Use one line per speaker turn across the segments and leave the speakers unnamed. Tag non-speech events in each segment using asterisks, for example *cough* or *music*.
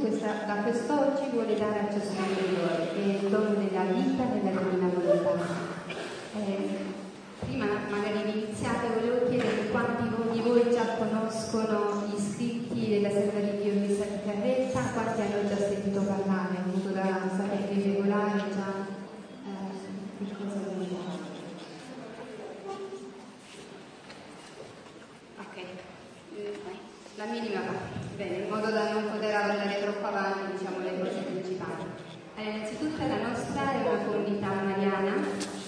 Questa, da quest'oggi vuole dare a ciascuno di noi, che è il dono della vita nella divina volontà. Eh, prima magari di iniziare volevo chiedere quanti di voi già conoscono gli scritti della serva di Dio di Carretta, quanti hanno già sentito parlare, modo da sapere regolare già eh, che cosa vogliamo. Ok, la minima parte, bene, in modo da non poter andare troppo avanti, diciamo le cose principali. Allora, innanzitutto la nostra è una comunità mariana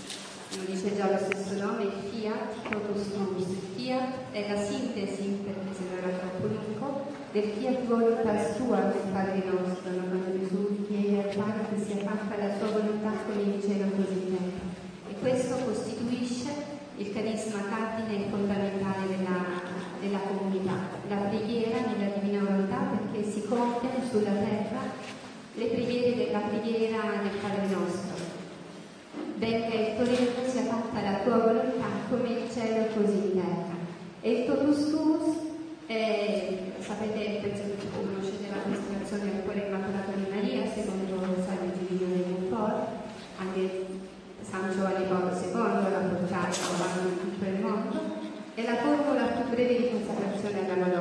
lo dice già lo stesso nome, Fiat Protostus. Fiat è la sintesi, perché se no era troppo lungo, del Fiat Voluntas Tua del Padre nostro, no? quando Gesù chiede al Padre che sia fatta la sua volontà come in cielo così in terra. E questo costituisce il carisma cardine e fondamentale della, della comunità, la preghiera nella compiono sulla terra le preghiere della preghiera del Padre nostro benché Torino sia fatta la tua volontà come il cielo così in terra. E il totus tuus, eh, sapete, penso che conoscete la costellazione del cuore immacolato di Maria, secondo il Salmo Divino di Monfort, anche San Giovanni Paolo II l'ha portato in tutto il mondo, è la formula più breve di consacrazione alla Madonna.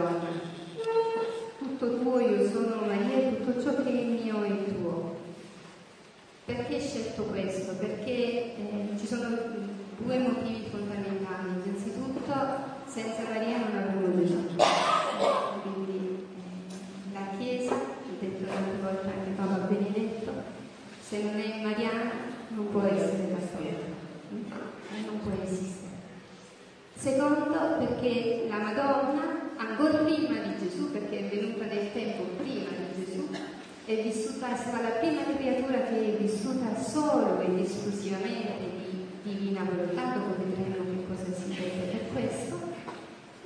Tutto tuo io sono Maria, tutto ciò che è mio è tuo perché ho scelto questo? Perché eh, ci sono due motivi fondamentali. Innanzitutto, senza Maria non avremmo Gesù. Quindi eh, la Chiesa, ho detto tante volte anche Papa Benedetto, se non è mariana non può essere la storia, non può esistere. Secondo, perché la Madonna, ancora prima di Gesù, perché è venuta nel tempo prima di Gesù, è vissuta, sarà la prima creatura che è vissuta solo ed esclusivamente di divina volontà, dopo vedremo che cosa si intende per questo.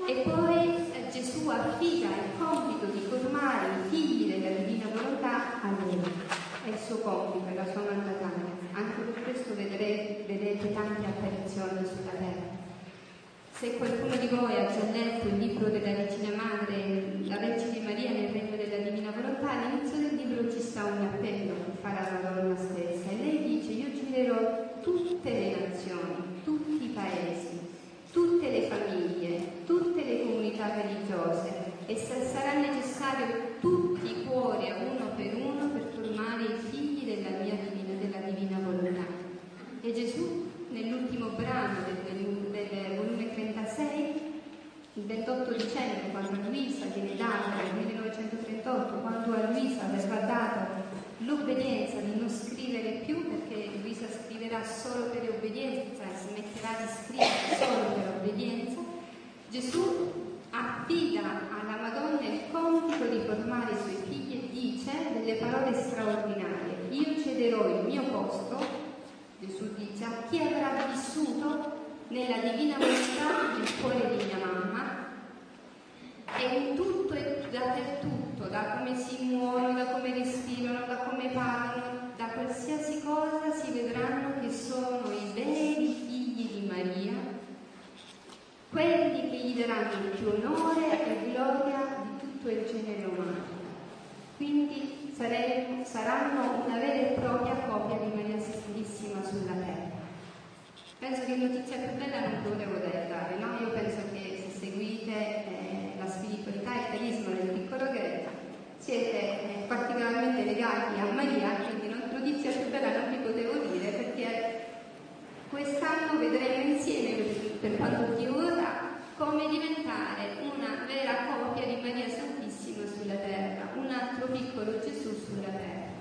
E poi eh, Gesù affida il compito di formare i figli della divina volontà a lei. È il suo compito, è la sua mandataria. Anche per questo vedrete, vedete tante apparizioni sulla terra. Se qualcuno di voi ha già letto il libro della Regina Madre, la Vergine Maria nel Regno della Divina Volontà, all'inizio del libro ci sta un appello che fa la Madonna stessa e lei dice io girerò tutte le nazioni, tutti i paesi, tutte le famiglie, tutte le comunità religiose e sarà necessario tutti i cuori a uno per uno per formare i figli della mia divina, della divina volontà. E Gesù nell'ultimo brano del, del volume 36 il 28 dicembre, quando a Luisa viene data, nel 1938, quando a Luisa verrà data l'obbedienza di non scrivere più, perché Luisa scriverà solo per obbedienza e smetterà di scrivere solo per obbedienza, Gesù affida alla Madonna il compito di formare i suoi figli e dice delle parole straordinarie. Io cederò il mio posto, Gesù dice, a chi avrà vissuto nella divina volontà del cuore di mia mamma e in tutto e dappertutto, da come si muovono, da come respirano, da come parlano, da qualsiasi cosa si vedranno che sono i veri figli di Maria, quelli che gli daranno più onore e gloria di tutto il genere umano. Quindi saremo, saranno una vera e propria copia di Maria Santissima sulla terra. Penso che notizia più bella non potevo dare, no? Io penso che se seguite eh, la spiritualità e il carisma del piccolo Greta siete eh, particolarmente legati a Maria, quindi notizia più bella non vi potevo dire perché quest'anno vedremo insieme, per, per quanto Dio vorrà, come diventare una vera copia di Maria Santissima sulla terra, un altro piccolo Gesù sulla terra.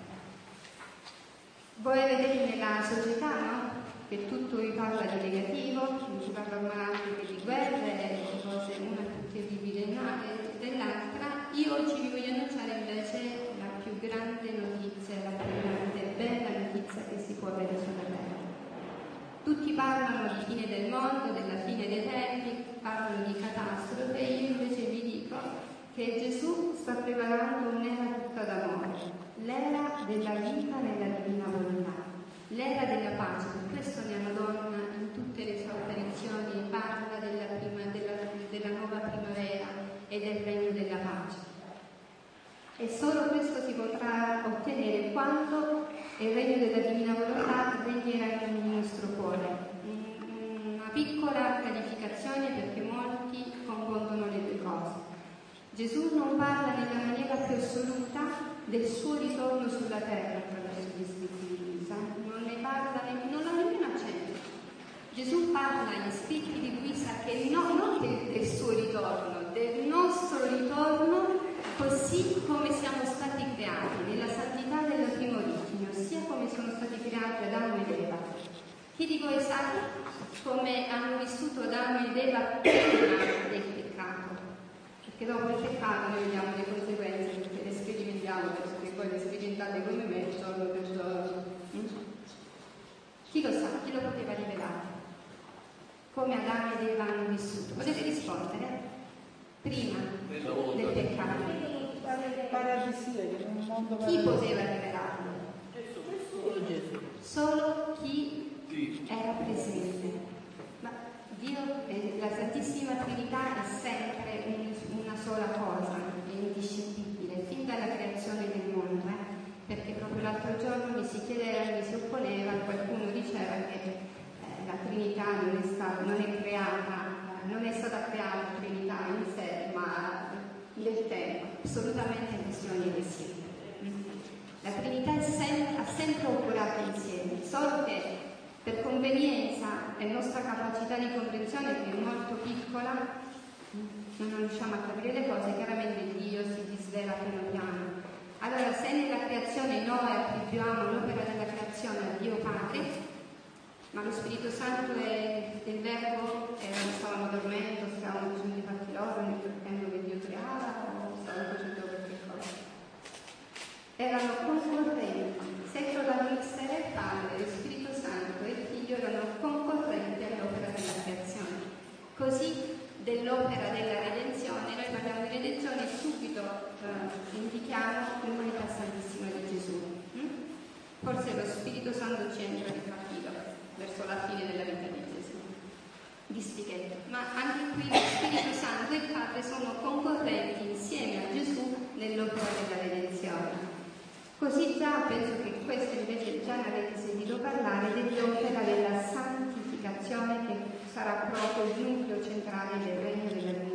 Voi vedete nella società, no? che tutto vi parla di negativo, non si parla mai che di guerre, di cose una più terribile dell'altra. Io oggi vi voglio annunciare invece la più grande notizia, la più grande bella notizia che si può avere sulla terra. Tutti parlano di fine del mondo, della fine dei tempi, parlano di catastrofe, io invece vi dico che Gesù sta preparando un'era tutta d'amore, l'era della vita nella divina volontà l'era della pace, per questo mia Madonna in tutte le sue apparizioni parla della, prima, della, della nuova primavera e del regno della pace. solo questo si potrà ottenere quando il regno della divina volontà regnerà nel nostro cuore. Una piccola clarificazione perché molti confondono le due cose. Gesù non parla nella maniera più assoluta del suo ritorno sulla terra attraverso gli scritti di Luisa, non ne parla, non ha nemmeno accenno. Gesù parla in scritti di Luisa che no, non del, del suo ritorno, del nostro ritorno così come siamo stati creati, nella santità della prima origine, ossia come sono stati creati Adamo ed Eva. Chi di voi sa come hanno vissuto Adamo ed Eva prima del peccato? Perché dopo il peccato noi vediamo le conseguenze, perché le sperimentiamo, perché poi le sperimentate come me giorno per. Mm? Chi lo sa? Chi lo poteva rivelare? Come Adamo ed Eva hanno vissuto? Potete rispondere? Prima del peccato. Chi poteva rivelarlo? Solo chi era presente. Ma Dio, eh, la Santissima Trinità è sempre una sola cosa, è indiscendibile, fin dalla creazione del mondo. Eh? Perché proprio l'altro giorno mi si chiedeva, mi si opponeva, qualcuno diceva che eh, la Trinità non è, stata, non è creata, non è stata creata la Trinità in sé, ma del tempo, assolutamente questione di sì. La Trinità sempre, ha sempre operato insieme, solo che per convenienza e nostra capacità di comprensione, che è molto piccola, non riusciamo a capire le cose, chiaramente Dio si disvela piano piano. Allora, se nella creazione noi attribuiamo l'opera della creazione a Dio Padre, ma lo Spirito Santo e il Verbo erano, stavano dormendo, stavano facendo i fatti loro nel tempo che Dio creava o stavano facendo qualche cosa. Erano concorrenti, se essere il Padre, lo Spirito Santo e il Figlio erano concorrenti all'opera della creazione. Così dell'opera della redenzione, noi parliamo di redenzione subito eh, indichiamo l'umanità santissima di Gesù. Hm? Forse lo Spirito Santo ci entra di capito verso la fine della vita di Gesù, di Spichetto. Ma anche qui lo Spirito Santo e il Padre sono concorrenti insieme a Gesù nell'opera della redenzione. Così già penso che questo invece già ne avete sentito parlare dell'opera della santificazione che sarà proprio il nucleo centrale del regno della Volontà.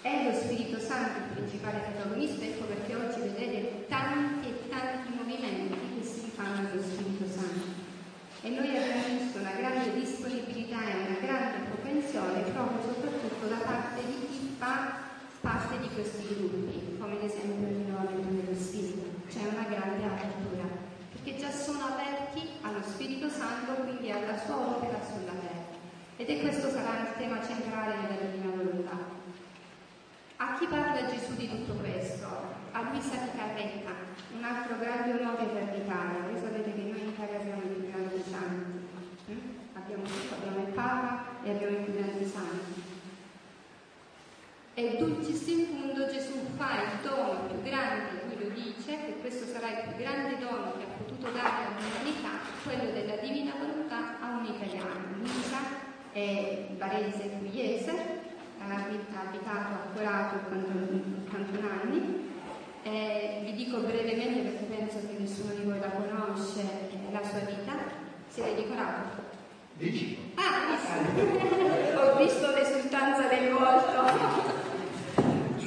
È lo Spirito Santo il principale protagonista, ecco perché oggi vedete tanti e tanti movimenti che si fanno allo Spirito Santo e noi abbiamo visto una grande disponibilità e una grande propensione proprio soprattutto da parte di chi fa parte di questi gruppi, come ad esempio il rinnovamento dello Spirito. C'è una grande apertura, perché già sono aperti allo Spirito Santo, quindi alla sua opera sulla terra. Ed è questo sarà il tema centrale della Divina Volontà. A chi parla Gesù di tutto questo? A Luisa di Carretta, un altro grande onore per l'Italia. Voi sapete che noi in Italia abbiamo i più grandi santi. Mm? Abbiamo, abbiamo il Papa e abbiamo i più grandi santi. E dulcis in fundo Gesù fa il dono più grande, lui lo dice, che questo sarà il più grande dono che ha potuto dare all'umanità, quello della divina volontà a un italiano. Luisa è barese pugliese, ha abitato a Corato 81 anni. Eh, vi dico brevemente perché penso che nessuno di voi la conosce, eh, la sua vita. Siete di Corato?
Dici?
Ah, visto. *laughs* Ho visto l'esultanza del volto.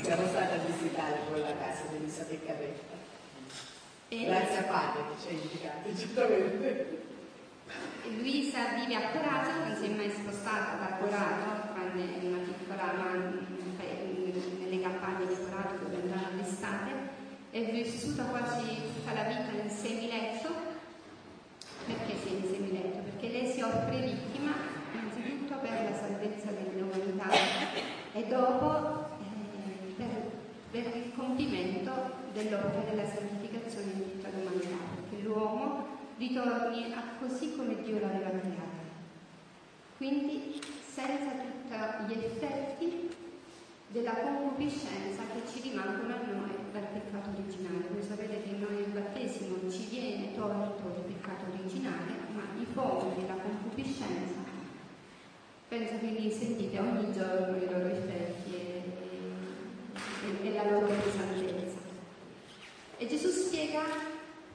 Siamo stati a visitare poi la casa di Elisabetta. E... Grazie a padre che ci ha indicato, giustamente.
Luisa vive a Corato, non si è mai spostata da Corato, tranne una piccola nelle campagne di Corato dove andava l'estate, è vissuta quasi tutta la vita nel semiletto. Perché è in semiletto? Perché lei si offre vittima innanzitutto per la salvezza dell'umanità e dopo per il compimento dell'opera della santificazione di tutta l'umanità, perché l'uomo ritorni a così come Dio l'aveva creato. Quindi senza tutti gli effetti della concupiscenza che ci rimangono a noi dal peccato originale. Voi sapete che noi il battesimo ci viene tolto il peccato originale, ma i fumi della concupiscenza penso che li sentite ogni giorno i loro effetti e, e, e la loro pesantezza.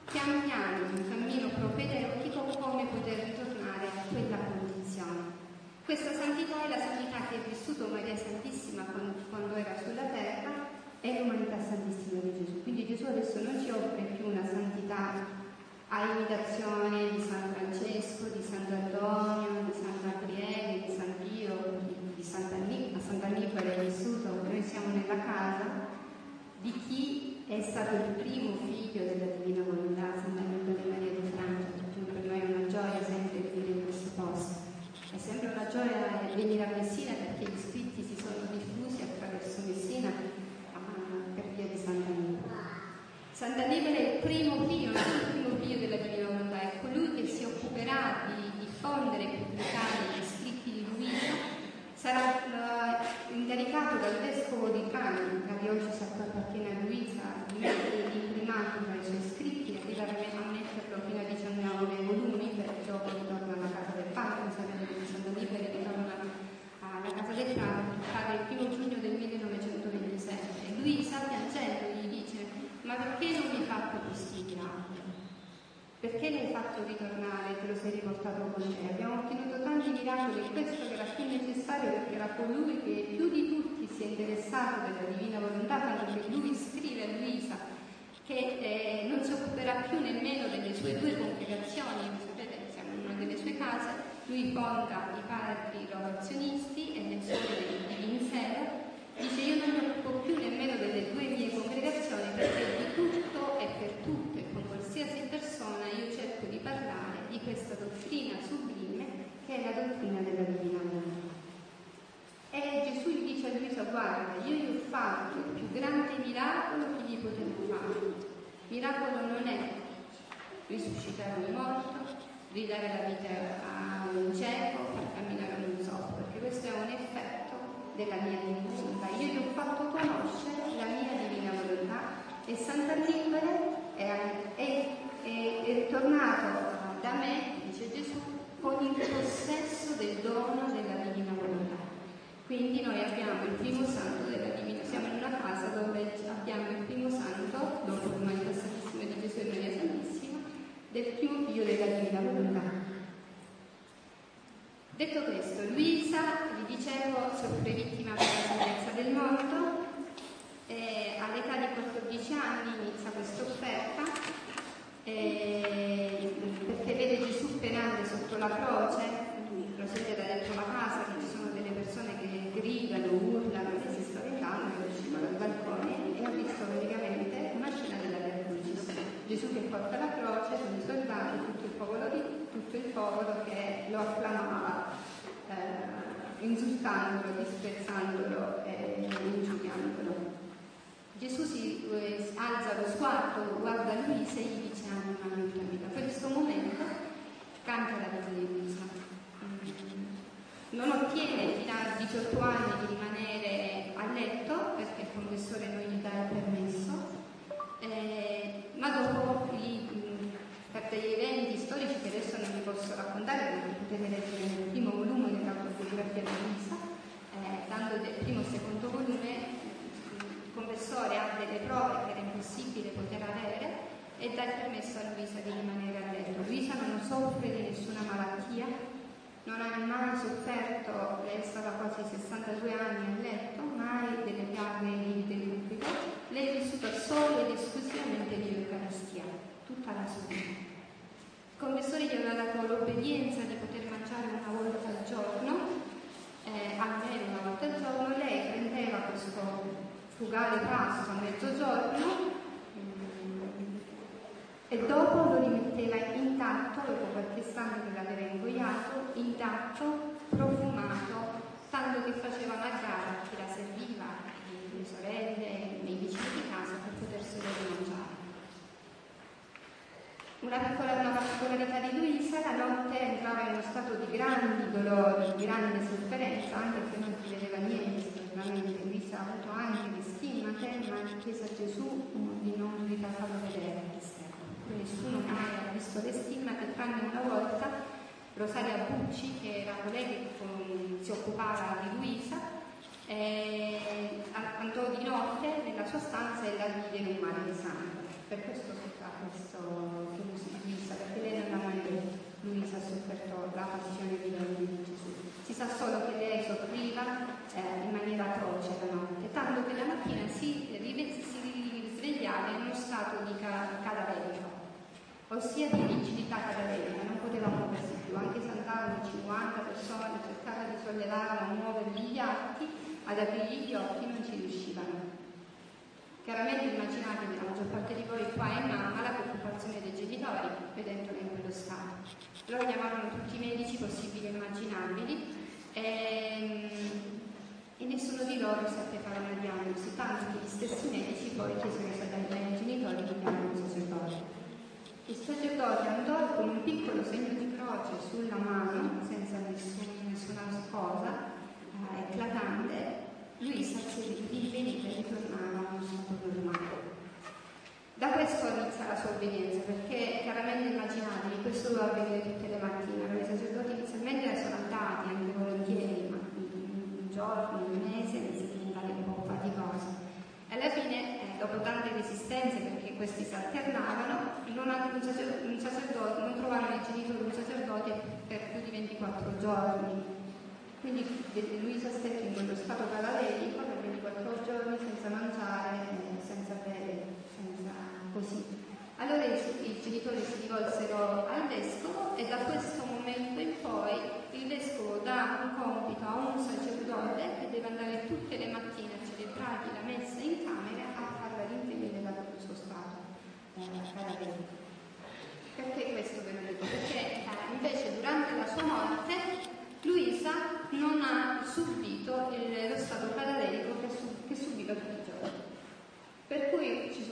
pian piano, un cammino propedeutico, come poter ritornare a quella condizione. Questa santità è la santità che ha vissuto Maria Santissima quando era sulla terra e l'umanità santissima di Gesù. Quindi Gesù adesso non ci offre più una santità a imitazione di San Francesco, di Sant'Antonio, di Santa Gabriele, di San Pio, di, di Sant'Annicola, Sant'Annicola è vissuto, noi siamo nella casa di chi è stato il primo figlio della Divina Volontà, Sant'Annicola di Maria di Francia, per noi è una gioia sempre venire in questo posto. È sempre una gioia venire a Messina perché gli scritti si sono diffusi attraverso Messina per via di Sant'Annicola. Sant'Annicola è il primo figlio, non il primo figlio della Divina Volontà, è colui che si occuperà di diffondere e pubblicare gli scritti di Luisa, sarà uh, incaricato dal vescovo di Trani, la diocesi a cui appartiene a Luisa, di mettere imprimati tra i suoi scritti e arrivare a metterlo fino a 19 volumi, perciò ritorno alla casa del padre, sapete che Sant'Annicola ritorna alla casa del padre il primo giugno del 1927. Luisa, piangendo, gli dice, ma perché non mi hai fatto miracoli? Perché l'hai fatto ritornare e te lo sei riportato con te? Abbiamo ottenuto tanti miracoli questo era più necessario perché era colui che più di tutti si è interessato della divina volontà, tanto che lui scrive a Luisa che eh, non si occuperà più nemmeno delle sue due congregazioni, sapete, siamo in una delle sue case, lui fonda i padri lavorazionisti e le suore Vinsero, dice io non mi occupo più nemmeno delle due mie congregazioni perché di tutto e per tutte, con qualsiasi persona, io cerco di parlare di questa dottrina sublime che è la dottrina della divina volontà. E Gesù gli dice a Luisa, guarda, io gli ho fatto il più grande miracolo che gli potevo fare. Miracolo non è risuscitare un morto, ridare la vita a un cieco, far camminare un zoppo, perché questo è un effetto della mia divina volontà. Io gli ho fatto conoscere la mia divina volontà e Sant'Annibale è, è, è, è ritornato da me, dice Gesù, con il possesso del dono della divina volontà. Quindi noi abbiamo il primo santo della divina, siamo in una casa dove abbiamo il primo santo, dopo il manifestazione di Gesù e Maria Santissima, del primo figlio della divina volontà. Detto questo, Luisa, vi dicevo, soffre vittima per la salvezza del mondo, eh, all'età di 14 anni inizia questa offerta eh, perché vede Gesù penante sotto la croce, lo sente da dentro la casa che ci sono delle persone che gridano, urlano, che si spaventano, che uscivano dal balcone e ha visto praticamente una scena della Vergine. Gesù che porta la croce con i soldati, tutto il popolo, di, tutto il popolo che lo acclamava, eh, insultandolo, disprezzandolo e ingiuriandolo. Gesù si eh, alza lo sguardo, guarda Luisa e gli dice anima aiutami. Da questo momento cambia la vita di Luisa. Non ottiene fino a 18 anni di rimanere a letto perché il confessore non gli dà il permesso, eh, ma dopo gli, per degli eventi storici che adesso non vi posso leggere nel primo volume dell'autobiografia di Luisa, eh, dando del primo e secondo volume il confessore ha delle prove che era impossibile poter avere e dà il permesso a Luisa di rimanere a letto. Luisa non soffre di nessuna malattia, non ha mai sofferto, è stata quasi 62 anni a letto, mai delle piaghe di dell'ubico, lei è vissuta solo ed esclusivamente di Eucaristia, tutta la sua vita. Il confessore gli aveva dato l'obbedienza di poter mangiare una volta al giorno, eh, almeno una volta al giorno, lei prendeva questo fugale pasto a mezzogiorno e dopo lo rimetteva intatto, dopo qualche istante che l'aveva ingoiato, intatto, profumato, tanto che faceva mangiare a chi la serviva, le sorelle, nei vicini di casa per poterselo mangiare. Una, piccola, particolarità di Luisa, la notte entrava in uno stato di grandi dolori, di grande sofferenza, anche se non si vedeva niente, sicuramente Luisa ha avuto anche di stigmate, ma ha chiesto a Gesù di non farlo vedere nessuno mai ha visto le stigmate, tranne una volta Rosaria Bucci, che era colei che si occupava di Luisa, eh, andò di notte nella sua stanza e la vide in un mare di sangue. Per questo ha questo Luisa, perché lei non ha mai Luisa ha sofferto la passione di Gesù. Si sa solo che lei soffriva eh, in maniera atroce la notte, tanto che la mattina si, si risvegliava in uno stato di cadaverico, ossia di rigidità cadaverica, non poteva muoversi più, anche se andavano 50 persone, cercava di sollevarla, muovergli gli atti, ad aprirgli gli occhi, non ci riuscivano. Chiaramente immaginatevi la maggior parte di voi qua è mamma la preoccupazione dei genitori vedendola in quello stato. Loro chiamavano tutti i medici possibili e immaginabili e, ehm, e nessuno di loro seppe fare una diagnosi, tanto che gli stessi medici poi chiesero ai genitori di chiamare un sacerdote. Il sacerdote andò con un piccolo segno di croce sulla mano, senza nessun, nessuna cosa eh, eclatante, Si rinvenita e ritornava a uno stato normale. Da questo inizia la sua obbedienza, perché chiaramente immaginatevi, questo doveva avvenire tutte le mattine, i sacerdoti inizialmente sono andati anche volentieri, ma un giorno, un mese, inizia a diventare un po' faticoso. E alla fine, eh, dopo tante resistenze, perché questi si alternavano, non, un, sacerdote, un sacerdote, non trovavano i genitori un sacerdote per più di 24 giorni quindi Luisa stette in quello stato cadaverico per 24 giorni senza mangiare, senza bere, senza così. Allora i, genitori si rivolsero al vescovo e da questo momento in poi il vescovo dà un compito a un sacerdote che deve andare tutte le mattine a celebrargli la messa in camera a farla rinvenire dal suo stato eh. Perché questo ve lo dico? Perché eh, invece durante la sua morte Luisa non ha subito il, lo stato cadaverico che, che subiva tutti i giorni. Per cui ci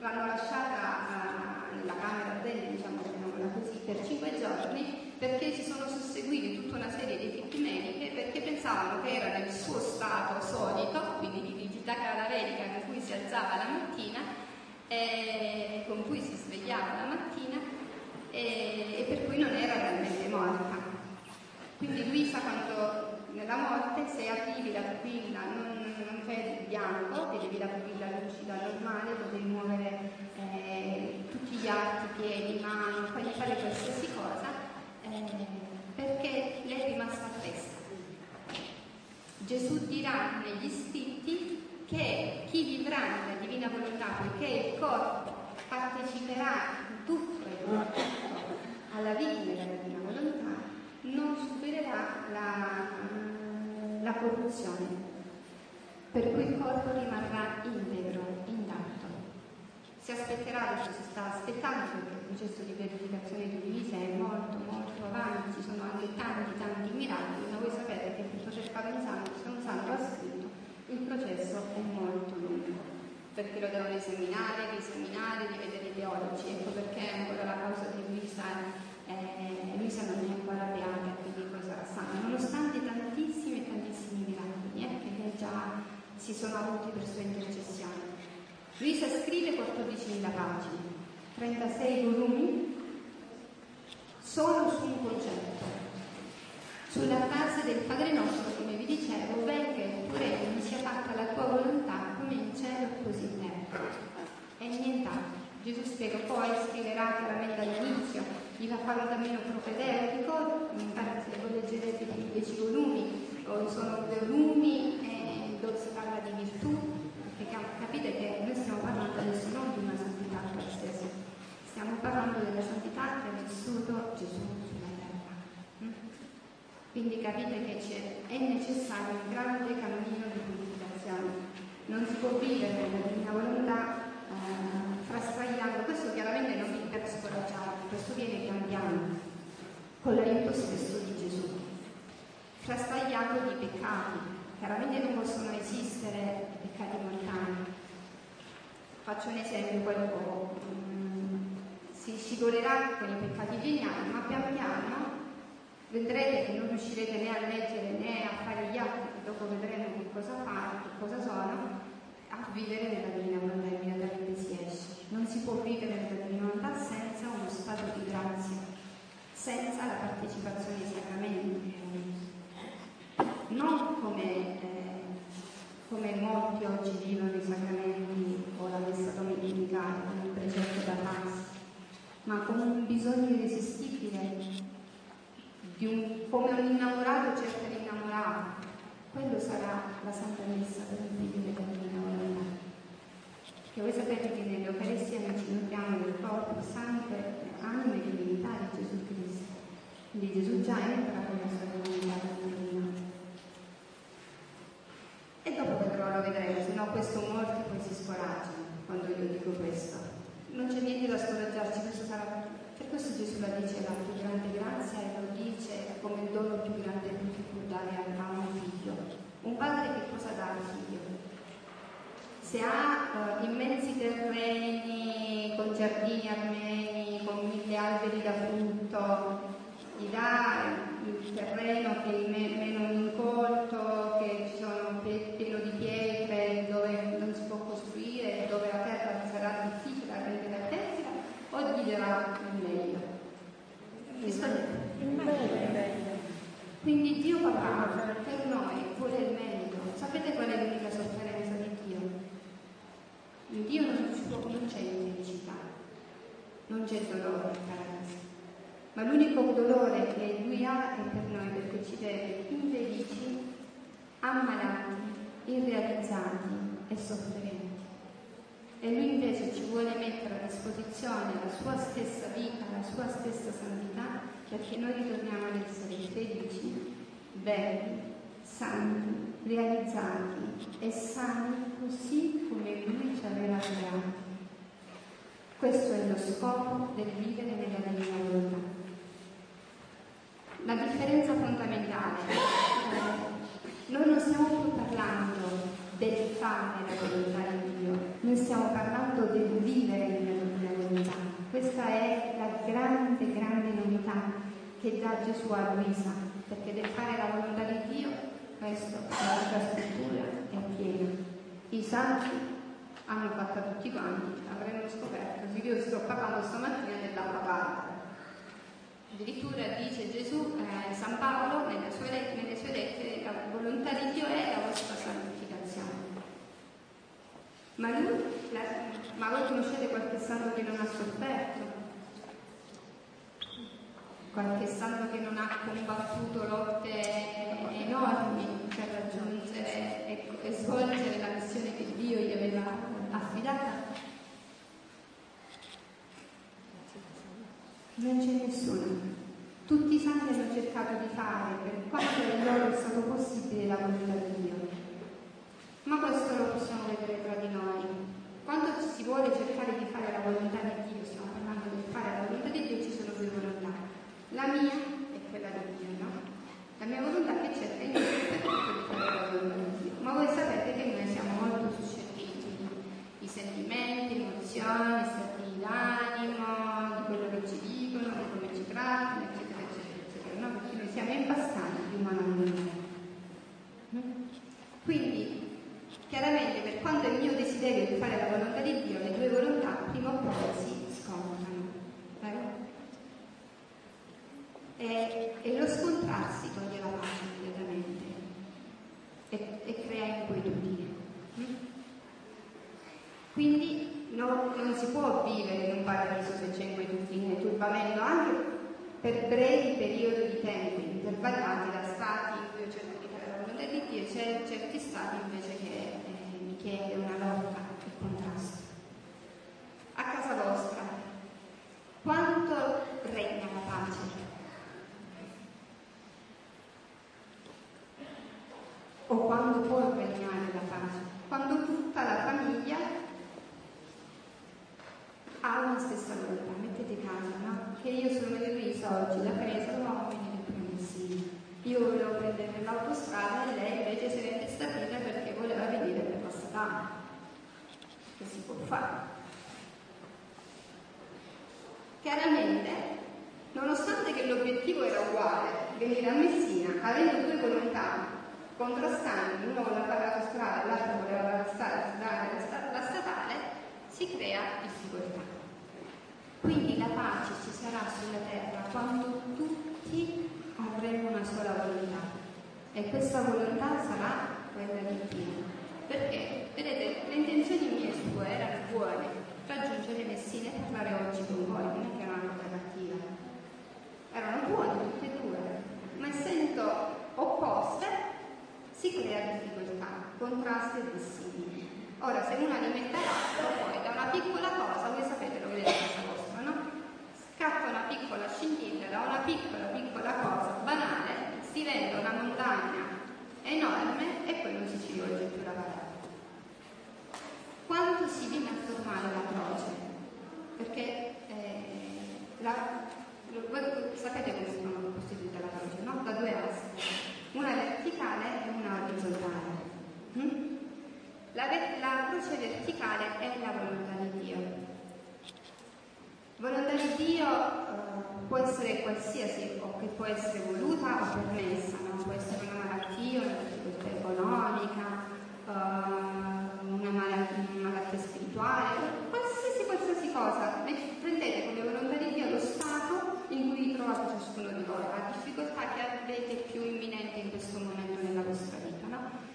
l'hanno lasciata nella camera bene, diciamo, così, per cinque giorni perché si sono susseguiti tutta una serie di equipe mediche perché pensavano che era nel suo stato solito, quindi di rigidità cadaverica con cui si alzava la mattina e con cui si svegliava la mattina e, e per cui non era realmente morta. Quindi Luisa quando nella morte se arrivi la pupilla non, non il bianco, vedevi la pupilla lucida normale, potevi muovere eh, tutti gli arti, piedi, mani, puoi fare qualsiasi cosa, eh, perché lei è rimasta a testa. Gesù dirà negli scritti che chi vivrà nella divina volontà, poiché il corpo parteciperà tutto e tutto alla vita della divina non supererà la, la corruzione, per cui il corpo rimarrà integro, intatto. Si aspetterà, adesso si sta aspettando perché il processo di verificazione di divisa è molto molto avanti, ci sono anche tanti tanti miracoli, ma voi sapete che per poter fare se un santo ha scritto, il processo è molto lungo, perché lo devono esaminare, riesaminare, rivedere i teologi, ecco perché ancora la causa di Luisa eh, Luisa non è ancora beata, quindi poi sarà santa, nonostante tantissimi e tantissimi miracoli eh, che già si sono avuti per sua intercessione. Luisa scrive 14.000 pagine, 36 volumi, solo su un concetto, sulla frase del Padre nostro, come vi dicevo, venga il tuo regno, sia fatta la tua volontà come in cielo così in terra. E nient'altro. Gesù spiega poi, scriverà chiaramente all'inizio, fare un cammino propedeutico, infatti se voi leggerete i dieci volumi, sono due volumi eh, dove si parla di virtù, perché capite che noi stiamo parlando adesso non di una santità qualsiasi, stiamo parlando della santità che ha vissuto Gesù sulla terra. Mm? Quindi capite che è necessario un grande cammino di purificazione. Non si può vivere nella divina volontà eh, frastagliando, questo chiaramente non vi per scoraggiarvi, questo viene pian piano, con l'aiuto stesso di Gesù. Frastagliando di peccati, chiaramente non possono esistere peccati mortali. Faccio un esempio, qualcuno mm, si scivolerà con i peccati geniali, ma pian piano vedrete che non riuscirete né a leggere né a fare gli atti, che dopo vedremo che cosa fare, che cosa sono, a vivere nella divina volontà immediatamente si esce. Non si può vivere nella divina volontà senza uno stato di grazia, senza la partecipazione ai sacramenti. Non come, eh, come molti oggi vivono i sacramenti o la messa domenicale, detto da Max, ma come un bisogno irresistibile, un, come un innamorato cerca l'innamorato. Quello sarà la Santa Messa per il figlio Divina Volontà. Che voi sapete che nell'Eucaristia noi ci nutriamo del corpo, sangue, anima e divinità di Gesù Cristo. Quindi Gesù già entra con la sua divinità divina. E dopo vedrò, lo vedremo, se no questo molti poi si scoraggiano quando io dico questo. Non c'è niente da scoraggiarci, questo sarà... Per questo Gesù la dice la più grande grazia e lo dice come il dono più grande che può dare a un figlio. Un padre che cosa dà al figlio? Se ha uh, immensi terreni con giardini armeni, con mille alberi da frutto, gli dà il terreno che è meno incolto, che ci sono pieno di pietre, dove non si può costruire, dove la terra sarà difficile da rendere fertile, o gli darà il meglio. Il meglio. Quindi Dio papà per noi vuole il meglio. Sapete qual è l'unica sofferenza di Dio? In Dio non, non c'è infelicità, non c'è dolore, ragazzi ma l'unico dolore che lui ha è per noi perché ci vede infelici, ammalati, irrealizzati e sofferenti. E lui invece ci vuole mettere a disposizione la sua stessa vita, la sua stessa santità, perché noi ritorniamo ad essere felici, belli, santi, realizzati e sani così come lui ci aveva creati. Questo è lo scopo del vivere nella divina volontà. La differenza fondamentale, eh, noi non stiamo più parlando del fare la volontà di Dio, noi stiamo parlando del vivere nella divina volontà. Questa è la grande, grande novità che dà Gesù a Luisa, perché del fare la volontà di Dio, questo la nostra scrittura è piena. I santi hanno fatto tutti quanti, avremmo scoperto, io sto parlando stamattina della parte Addirittura dice Gesù, eh, San Paolo, nelle sue, nelle sue lettere, la volontà di Dio è la vostra santificazione. Ma lui, la, ma voi conoscete qualche santo che non ha sofferto? Qualche santo che non ha combattuto lotte enormi per raggiungere e, svolgere la missione che Dio gli aveva affidata? Non c'è nessuno. Tutti i santi hanno cercato di fare per quanto è loro è stato possibile la volontà di Dio. Ma questo lo possiamo vedere tra di noi. Quando si vuole cercare di fare la volontà di Dio, stiamo parlando di fare la volontà di Dio, ci sono due volontà. La mia e quella di Dio, no? La mia volontà che cerca in Dio di fare la volontà di Dio. Ma voi sapete che noi siamo molto suscettibili. I sentimenti, le emozioni, stati d'animo, di quello che ci dicono, di come ci trattano, eccetera, eccetera, eccetera, no? Perché noi siamo impastati di umanamente. Quindi, chiaramente, per quanto è il mio desiderio di fare la volontà di Dio, le due volontà prima o poi si scontrano. E, e, lo scontrarsi toglie la pace immediatamente e, e crea inquietudine. Quindi no, non si può vivere in un paradiso se c'è inquietudine e turbamento anche per brevi periodi di tempo intervallati da stati in cui io cerco di fare la volontà di Dio c'è certi stati invece che eh, mi chiede una lotta e contrasto. A casa vostra, quanto regna la pace? O quando può regnare la pace? Quando tutta la famiglia ha una stessa volontà. Mettete caso, no? Che io sono Maria Luisa oggi, la presa domani venire qui a Messina. Io volevo prendere l'autostrada e lei invece si rende stabilita perché voleva venire per la statale. Che si può fare? Chiaramente, nonostante che l'obiettivo era uguale, venire a Messina, avendo due volontà contrastanti, uno voleva fare l'autostrada e l'altro voleva la, la, la statale, si crea difficoltà. Quindi la pace ci sarà sulla terra quando tutti avremo una sola volontà e questa volontà sarà quella di Dio. Perché, vedete, le intenzioni mie sue erano buone, raggiungere Messina e parlare oggi con voi, non è che era una cosa cattiva. Erano buone tutte e due, ma essendo opposte si crea difficoltà, contrasti e dissimili. Ora, se uno alimenta l'altro, poi da una piccola cosa, voi sapete, lo vedete a casa vostra, no? Scatta una piccola scintilla, da una piccola, piccola cosa banale, si vede una montagna enorme e non si ci rivolge più la parola quanto si viene a formare la croce, perché eh, la, voi sapete come si sono costituita la croce, no? Da due assi, una verticale e una orizzontale. Mm? La, la, croce verticale è la volontà di Dio. Volontà di Dio può essere qualsiasi, o che può essere voluta o permessa, no? può essere una malattia, una difficoltà economica, uh, una malattia spirituale, qualsiasi, qualsiasi cosa. Prendete come volontà di Dio lo stato in cui vi trovate ciascuno di voi, la difficoltà che avete più imminente in questo momento nella vostra vita, no?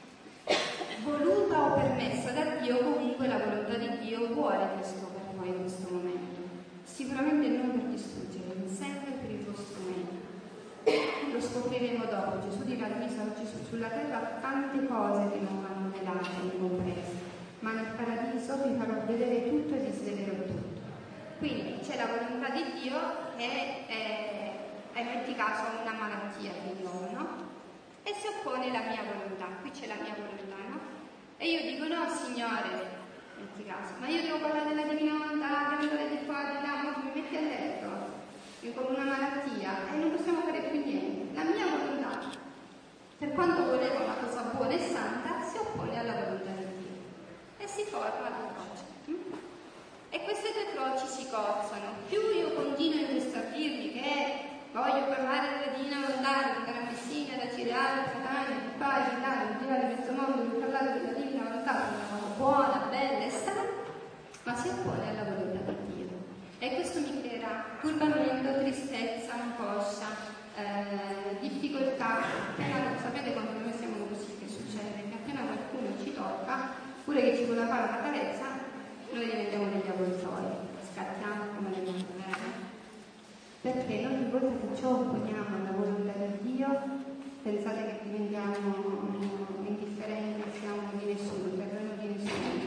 Voluta o permessa da Dio, comunque la volontà di Dio vuole questo per voi in questo momento. Sicuramente non per distruggervi, sempre per il vostro meglio. Lo scopriremo dopo. Gesù dirà Luisa oggi sulla terra tante cose che non vanno vedate né comprese ma nel paradiso vi farò vedere tutto e vi svelerò tutto. Quindi c'è la volontà di Dio che è, è metti caso una malattia di no? E si oppone la mia volontà, qui c'è la mia volontà, no? E io dico no, Signore, metti caso, ma io devo parlare della divina volontà, devo andare di qua, di là, ma mi metti a letto, con una malattia e non possiamo fare più niente. La mia volontà, per quanto volevo una cosa buona e santa, si oppone alla volontà di Dio e si forma la croce. E queste due croci si cozzano. Più io continuo a dirvi che voglio parlare della Divina Volontà, della Messina, da Cirale, da Catania, di qua, di là, di girare mezzo mondo, di parlare della Divina Volontà, una cosa buona, bella e sana, ma si oppone alla volontà di Dio. E questo mi creerà turbamento, tristezza, angoscia, eh, difficoltà. Appena, sapete quando noi siamo così che succede? Che appena qualcuno ci tocca, Pure che ci vuole fare una carezza, noi diventiamo degli avvoltoi, scattiamo come le montagne. Che ci opponiamo alla volontà di Dio, pensate che diventiamo indifferenti, siamo di nessuno, terreno di nessuno.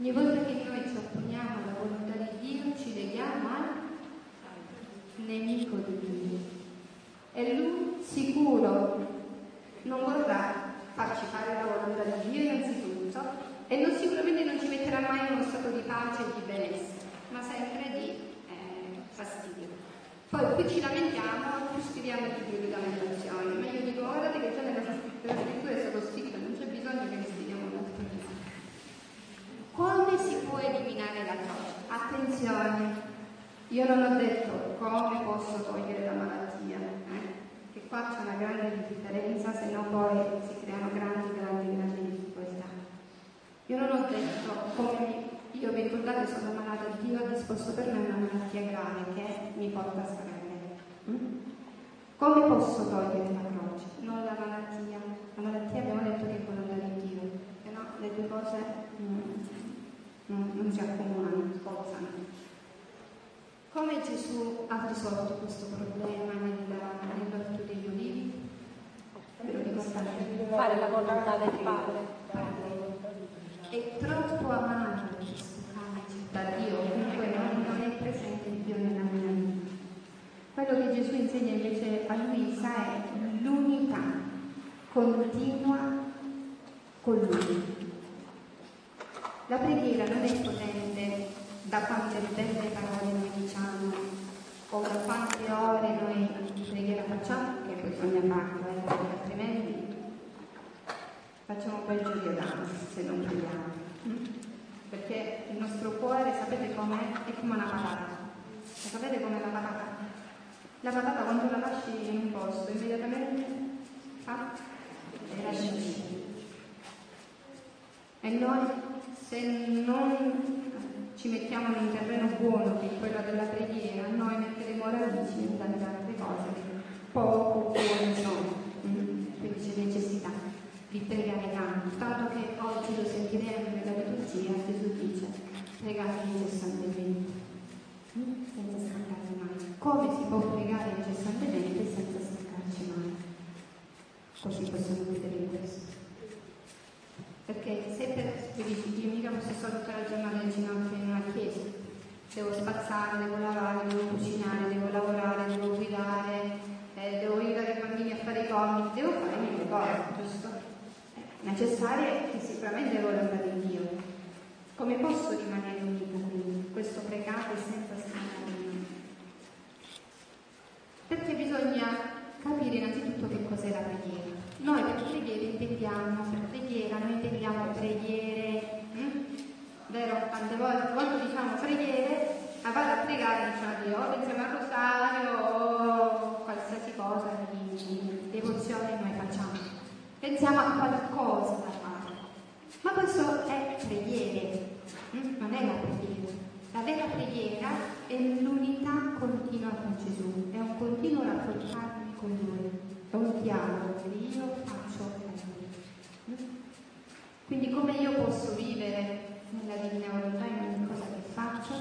Ogni volta che noi ci opponiamo alla volontà di Dio, ci leghiamo al nemico di Dio. E lui sicuro non vorrà farci fare la volontà di Dio innanzitutto e non, sicuramente non ci metterà mai in uno stato di pace e di benessere, ma sempre. Poi più ci lamentiamo, più scriviamo di più di lamentazioni, ma io guardate che già nella scrittura è stato scritto, non c'è bisogno che ne scriviamo un altro libro. Come si può eliminare la croce? Attenzione, io non ho detto come posso togliere la malattia, eh? che qua c'è una grande differenza, se no poi si creano grandi, grandi, grandi difficoltà. Io non ho detto come io vi ricordate sono malata di Dio ha disposto per me una malattia grave che mi porta a bene. Mm? Come posso togliere la croce? Non la malattia. La malattia abbiamo detto che è volontà di Dio, se no le due cose mm, non, non si accomunano, spozzano. Come Gesù ha risolto questo problema nell'orto degli ulivi? Ve lo ricordate?
Fare la volontà del Padre.
È troppo amato questo camice da Dio, comunque non, non è presente Dio nella mia vita. Quello che Gesù insegna invece a Luisa è l'unità continua con Lui. La preghiera non è potente da quante belle parole noi diciamo o da quante ore noi preghiera facciamo, che bisogna farlo, eh, altrimenti facciamo quel gioco d'anno se non preghiamo. Perché il nostro cuore, sapete com'è? È come una patata. Sapete com'è la patata? La patata quando la lasci in un posto immediatamente fa e lascia uscire. E noi se non ci mettiamo in un terreno buono che è quello della preghiera, noi metteremo radici in tante altre cose poco buone sono. Quindi c'è necessità di pregare tanto, tanto che oggi lo sentiremo nella liturgia, Gesù dice, pregate come si può pregare incessantemente senza stancarci mai. Così possiamo vedere questo. Perché se per, io mica posso stare tutta la giornata in ginocchio in una chiesa, devo spazzare, devo lavare, devo cucinare, devo lavorare, devo guidare, eh, devo aiutare i bambini a fare i compiti, devo fare mille cose, giusto? È necessario che sicuramente è volontà di Dio. Come posso rimanere unita quindi? Questo pregare senza stancarmi? Perché bisogna capire innanzitutto che cos'è la preghiera. Noi per preghiera intendiamo, per preghiera noi intendiamo preghiere, hm? vero? Tante volte quando diciamo preghiere, a vado a pregare diciamo Dio, o pensiamo al rosario o qualsiasi cosa di devozione noi facciamo. Pensiamo a qualcosa da fare. Ma questo è preghiere, hm? non è la preghiera. La vera preghiera è l'unità continua con Gesù, è un continuo rapportarmi con Lui è un dialogo che io faccio con lui. Quindi come io posso vivere nella divina volontà in ogni cosa che faccio,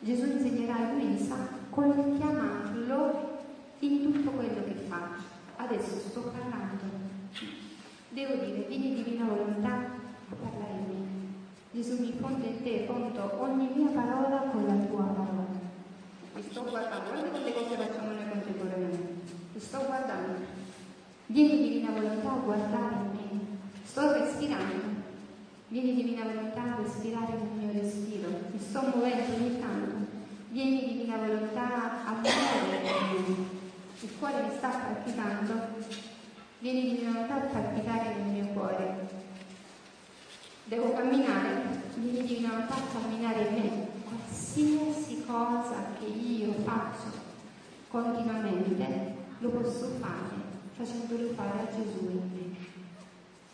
Gesù insegnerà a Luisa come chiamarlo in tutto quello che faccio. Adesso sto parlando. Devo dire, vieni divina volontà a parlare in me. Gesù mi fonde in te, fonto ogni mia parola con la tua parola. Mi sto guardando, guarda quante cose facciamo noi contemporaneamente. Mi sto guardando. Vieni divina volontà a guardare in me. Sto respirando. Vieni divina volontà a respirare nel mio respiro. Mi sto muovendo ogni tanto. Vieni divina volontà a muovere Il cuore mi sta palpitando. Vieni divina volontà a palpitare nel mio cuore. Devo camminare. Vieni divina volontà a camminare in me. Qualsiasi cosa che io faccio continuamente lo posso fare facendolo fare a Gesù in me.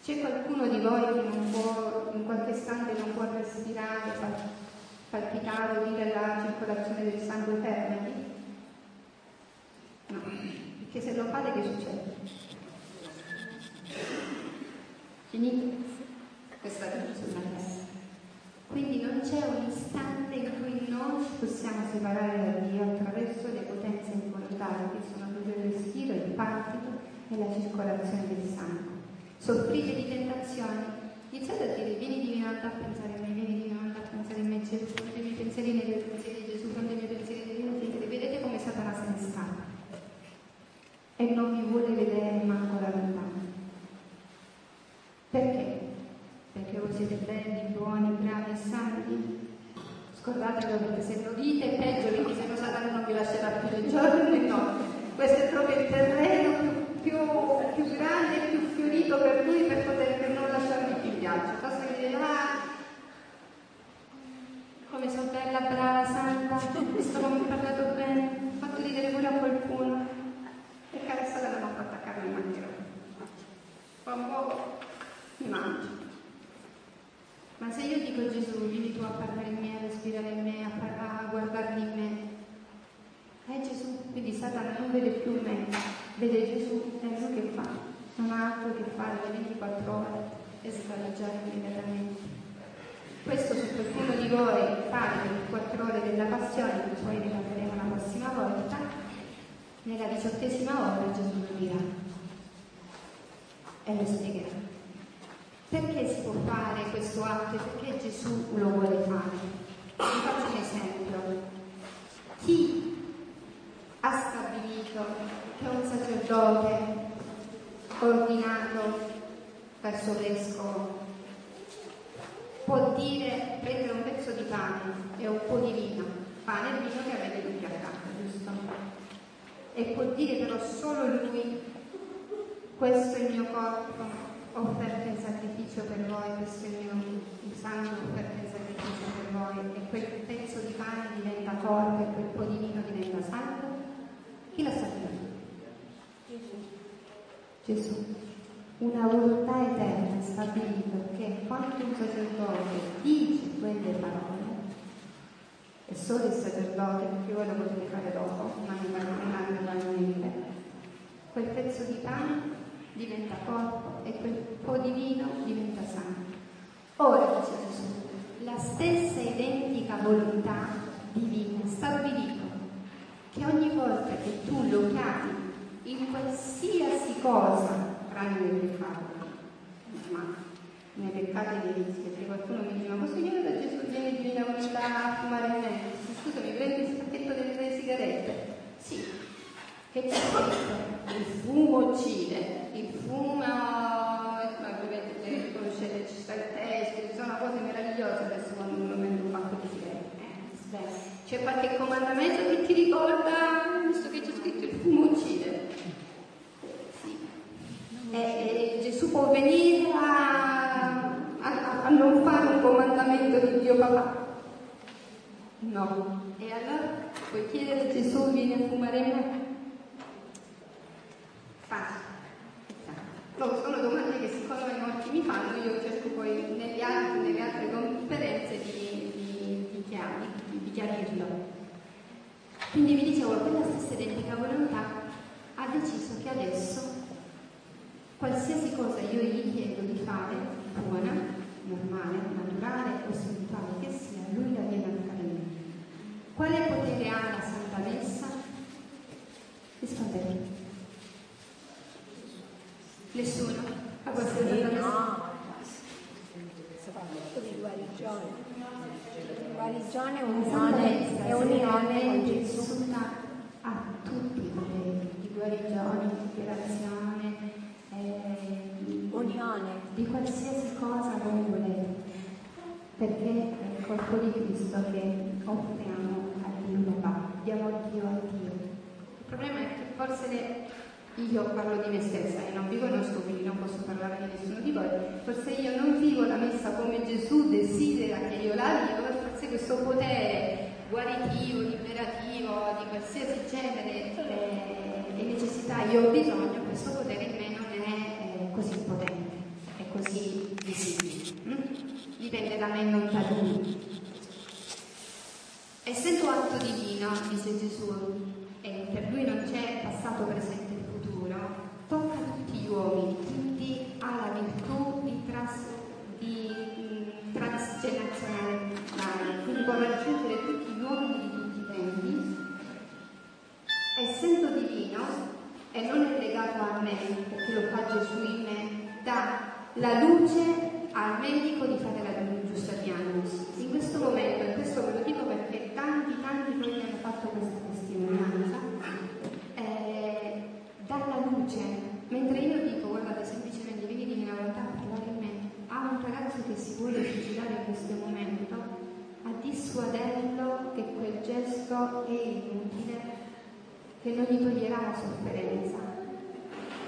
C'è qualcuno di voi che non può, in qualche istante non può respirare, palpitare, udire la circolazione del sangue fermati? No, perché se lo fate che succede? Finito? Questa vita sulla terra. Quindi non c'è un istante in cui noi possiamo separare da Dio attraverso le potenze involontarie che sono proprio il respiro, il partito e la circolazione del sangue. Soffrite di tentazioni, iniziate a dire vieni divinato a pensare a me, vieni divinato a pensare a me, Gesù, fronte i miei pensieri nei pensieri di Gesù, fronte i miei pensieri di Dio, vedete come Satana se ne scappa e non mi vuole vedere manco la lontana. Perché? Perché voi siete belli, buoni, bravi e santi? Scordatelo perché se lo dite è peggio perché se no Satana non vi lascerà più le giorni e notte. Questo è proprio il terreno più più, più grande più fiorito per lui per, poter, per non lasciarmi più viaggio. Basta che dire, ah, come sono bella, brava, santa, questo non mi ha parlato bene, ho fatto ridere pure a qualcuno. E carezzata non ho fatto attaccare il mancherò. Fa un po' mi mangio. Se io dico Gesù, vieni tu a parlare in me, a respirare in me, a, a guardarmi in me, è Gesù, quindi Satana non vede più me, vede Gesù, è lui che fa, non ha altro che fare le 24 ore e scoraggiare immediatamente. Questo su qualcuno di voi fare le 24 ore della passione, che poi ne parleremo la prossima volta, nella diciottesima ora Gesù lo dirà e lo spiegherà. Perché si può fare questo atto e perché Gesù lo vuole fare? Vi faccio un esempio. Chi ha stabilito che un sacerdote ordinato verso vescovo può dire, prendere un pezzo di pane e un po' di vino, pane e vino che avete tutti a casa, giusto? E può dire però solo lui, questo è il mio corpo offerto in sacrificio per voi, questo è il mio sangue offerto in sacrificio per voi, e quel pezzo di pane diventa corpo e quel po' di vino diventa sangue? Chi l'ha stabilito? Gesù. Gesù. Una volontà eterna è stabilito che quando un sacerdote dice quelle parole, e solo il sacerdote, perché voi lo potete fare dopo, ma non manualmente, quel pezzo di pane diventa corpo e quel po' di vino diventa sangue. Ora, dice Gesù, la stessa identica volontà divina stabilito che ogni volta che tu lo chiami in qualsiasi cosa, tranne nel peccato, ma nei peccati delizi, perché qualcuno mi dice ma posso chiedere da Gesù viene divina volontà a fumare me? Scusami, prendi il pacchetto delle sigarette? Sì. Che c'è scritto? Il fumo uccide, il fumo, ma dovete conoscere, ci sta il testo, ci sono cose meravigliose adesso quando mette un pacco di sigarette. Eh, c'è qualche comandamento che ti ricorda, visto che c'è scritto il fumo uccide? Sì. E, e Gesù può venire a, a, a non fare un comandamento di Dio papà? No. E allora puoi chiedere a Gesù vieni a fumare me? Facile. No, sono domande che secondo me molti mi fanno, io cerco poi nelle altre, nelle altre conferenze di, di, di, chiari, di chiarirlo. Quindi vi dicevo, quella stessa identica volontà ha deciso che adesso qualsiasi cosa io gli chiedo di fare, buona, normale, naturale o spirituale che sia, lui la viene a fare me. Quale potere ha la Santa Messa? Rispondete. Nessuno? A questa sì, no.
di guarigione. Guarigione, unione e unione con Gesù
a tutti i poteri di guarigione, di liberazione, eh, unione, di qualsiasi cosa voi volete, perché è il corpo di Cristo che offriamo a Dio Papà, diamo Dio a Dio. Il problema è che forse le io parlo di me stessa e non vi conosco, quindi non posso parlare di nessuno di voi. Forse io non vivo la messa come Gesù desidera che io la vivo, e forse questo potere guaritivo, liberativo, di qualsiasi genere eh, e necessità io ho bisogno, questo potere in me non è eh, così potente, è così visibile. Mm? Dipende da me, non da lui. Essendo atto divino, dice Gesù, e per lui non c'è passato, presente tocca tutti gli uomini, quindi ha la virtù di, tras, di mh, transgenerazionale, quindi può raggiungere tutti gli uomini di tutti i tempi. Essendo divino e non è legato a me, perché lo fa Gesù in me, dà la luce al medico di fare la giusta diagnosi. In questo momento, e questo ve lo dico perché tanti, tanti poi mi hanno fatto questa testimonianza, dalla luce, mentre io dico guardate semplicemente vieni di volontà a parlare me, a un ragazzo che si vuole suicidare in questo momento, a dissuaderlo che quel gesto è inutile, che non gli toglierà la sofferenza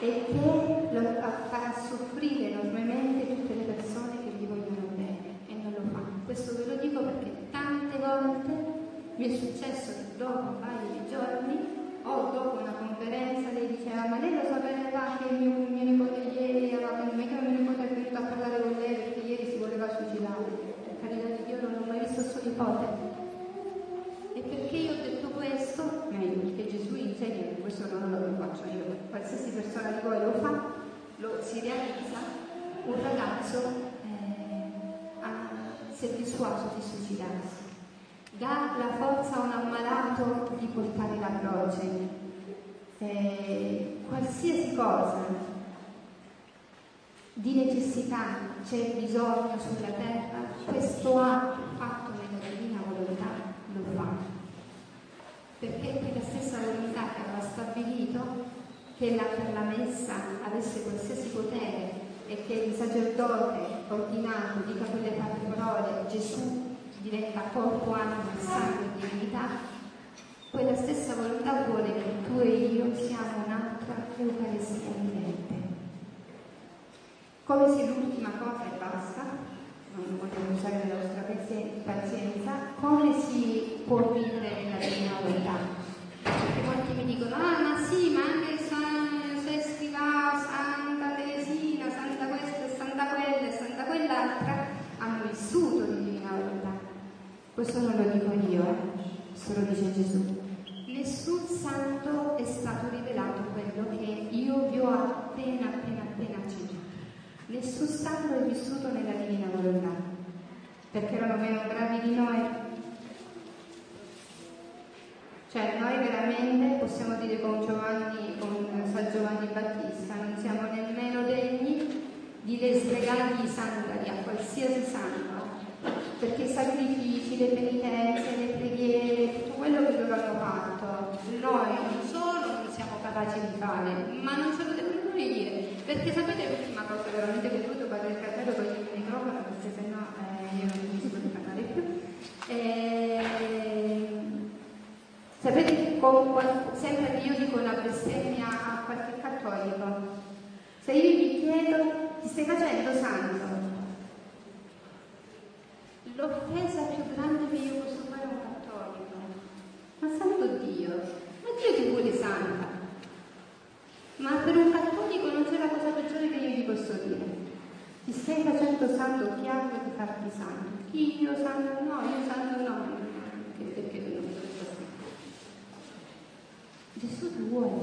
e che lo farà soffrire enormemente tutte le persone che gli vogliono bene e non lo fa. Questo ve lo dico perché tante volte mi è successo che dopo un paio di giorni o dopo una conferenza lei diceva ma lei lo sapeva che mio, mio nipote ieri aveva non è che mio nipote è venuto a parlare con lei perché ieri si voleva suicidare. Per carità di Dio non ho mai visto suo nipote. E perché io ho detto questo? Meglio perché Gesù insegna questo non lo faccio io qualsiasi persona di voi lo fa lo si realizza un ragazzo eh, ha, si è dissuaso di suicidarsi dà la forza a un ammalato di portare la croce. Eh, qualsiasi cosa di necessità c'è bisogno sulla terra, questo atto fatto nella divina volontà lo fa. Perché è la stessa volontà che aveva stabilito che la, per la messa avesse qualsiasi potere e che il sacerdote ordinato dica quelle parole Gesù diventa corpo, anima, sangue divinità, quella stessa volontà vuole che tu e io siamo un'altra Eucaristia vivente. Come se l'ultima cosa e basta, non voglio usare la vostra pazienza, come si può vivere nella divina volontà? Perché mi dicono, ah ma sì, ma anche San Sestiva, Santa Teresina, Santa questa, Santa quella Santa quell'altra hanno vissuto di divina volontà. Questo non lo dico io, eh. questo lo dice Gesù. Nessun santo è stato rivelato quello che io vi ho appena, appena, appena accennato. Nessun santo è vissuto nella divina volontà, perché erano meno bravi di noi. Cioè noi veramente possiamo dire con Giovanni, con San Giovanni Battista, non siamo nemmeno degni di slegare i sandali a qualsiasi santo, perché i sacrifici, le penitenze, le preghiere, tutto quello che loro hanno fatto, noi non solo non siamo capaci di fare, ma non ce lo devono dire, perché sapete l'ultima cosa veramente che ho voluto parlare il cartello con il microfono, perché sennò eh, io non riesco a parlare più. Eh, Con, sempre che io dico una bestemmia a qualche cattolico, se io gli chiedo ti stai facendo santo, l'offesa più grande che io posso fare a un cattolico, ma santo Dio, ma Dio ti vuole santa, ma per un cattolico non c'è la cosa peggiore che io gli posso dire. Ti stai facendo santo, chiaro di farti santo. Io santo no, io santo no. Perché non Gesù vuole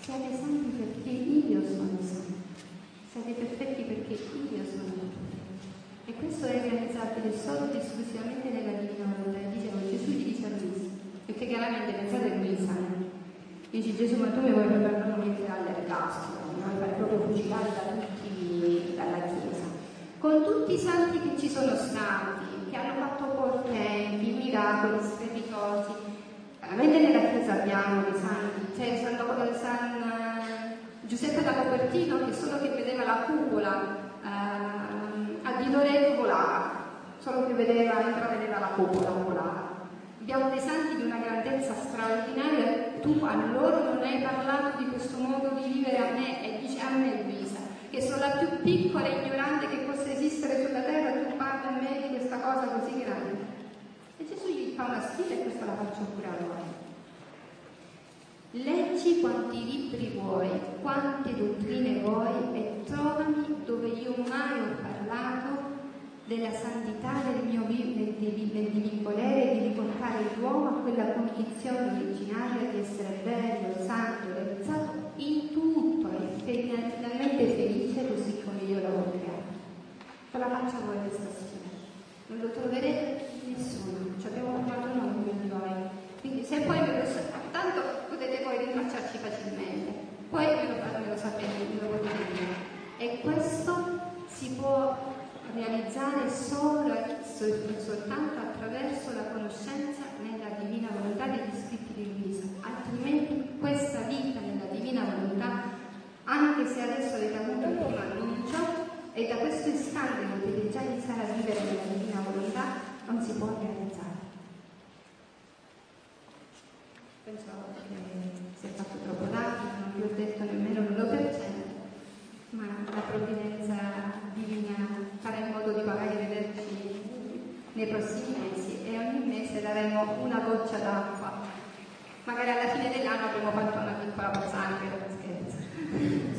siate santi perché io sono santo, siate perfetti perché io sono perfetto. E questo è realizzabile solo ed esclusivamente nella divina volontà. Dicevo, Gesù gli dice a lui, perché chiaramente pensate che lui sa. Dice Gesù, ma tu mi vuoi proprio mettere all'ergastolo, mi vuoi fare proprio fucilare da tutti, dalla Chiesa. Con tutti i santi che ci sono stati, che hanno fatto portenti, miracoli strepitosi, Veramente nella chiesa abbiamo dei santi, c'è cioè San, San uh, Giuseppe da Copertino che solo che vedeva la cupola uh, a Di Loreto volava, solo che vedeva, intravedeva la cupola volava. Abbiamo dei santi di una grandezza straordinaria, tu a loro non hai parlato di questo modo di vivere a me e dice a me Luisa, che sono la più piccola e ignorante che possa esistere sulla terra, tu parli a me di questa cosa così grande. Gesù gli fa una sfida e questa la faccio pure a noi. Leggi quanti libri vuoi, quante dottrine vuoi e trovami dove io mai ho parlato della santità del mio del, del, del volere di riportare l'uomo a quella condizione originaria di essere bello, santo, realizzato in tutto e finalmente felice così come io l'avevo creato. Ce la faccio voi questa sera. Non lo troverete nessuno, ci abbiamo provato noi di voi. Quindi se poi me lo tanto potete poi rintracciarci facilmente, poi me lo, me lo sapete, me lo potete dire. E questo si può realizzare solo e soltanto attraverso la conoscenza nella divina volontà degli scritti di Luisa, altrimenti questa vita nella divina volontà, anche se adesso avete avuto il primo annuncio, e da questo istante potete già iniziare a vivere nella divina volontà, non si può realizzare. Penso che sia fatto troppo tardi, non vi ho detto nemmeno l'1%, ma la provvidenza nei prossimi mesi e ogni mese daremo una goccia d'acqua. Magari alla fine dell'anno avremo fatto una piccola pozzanghera, scherzo.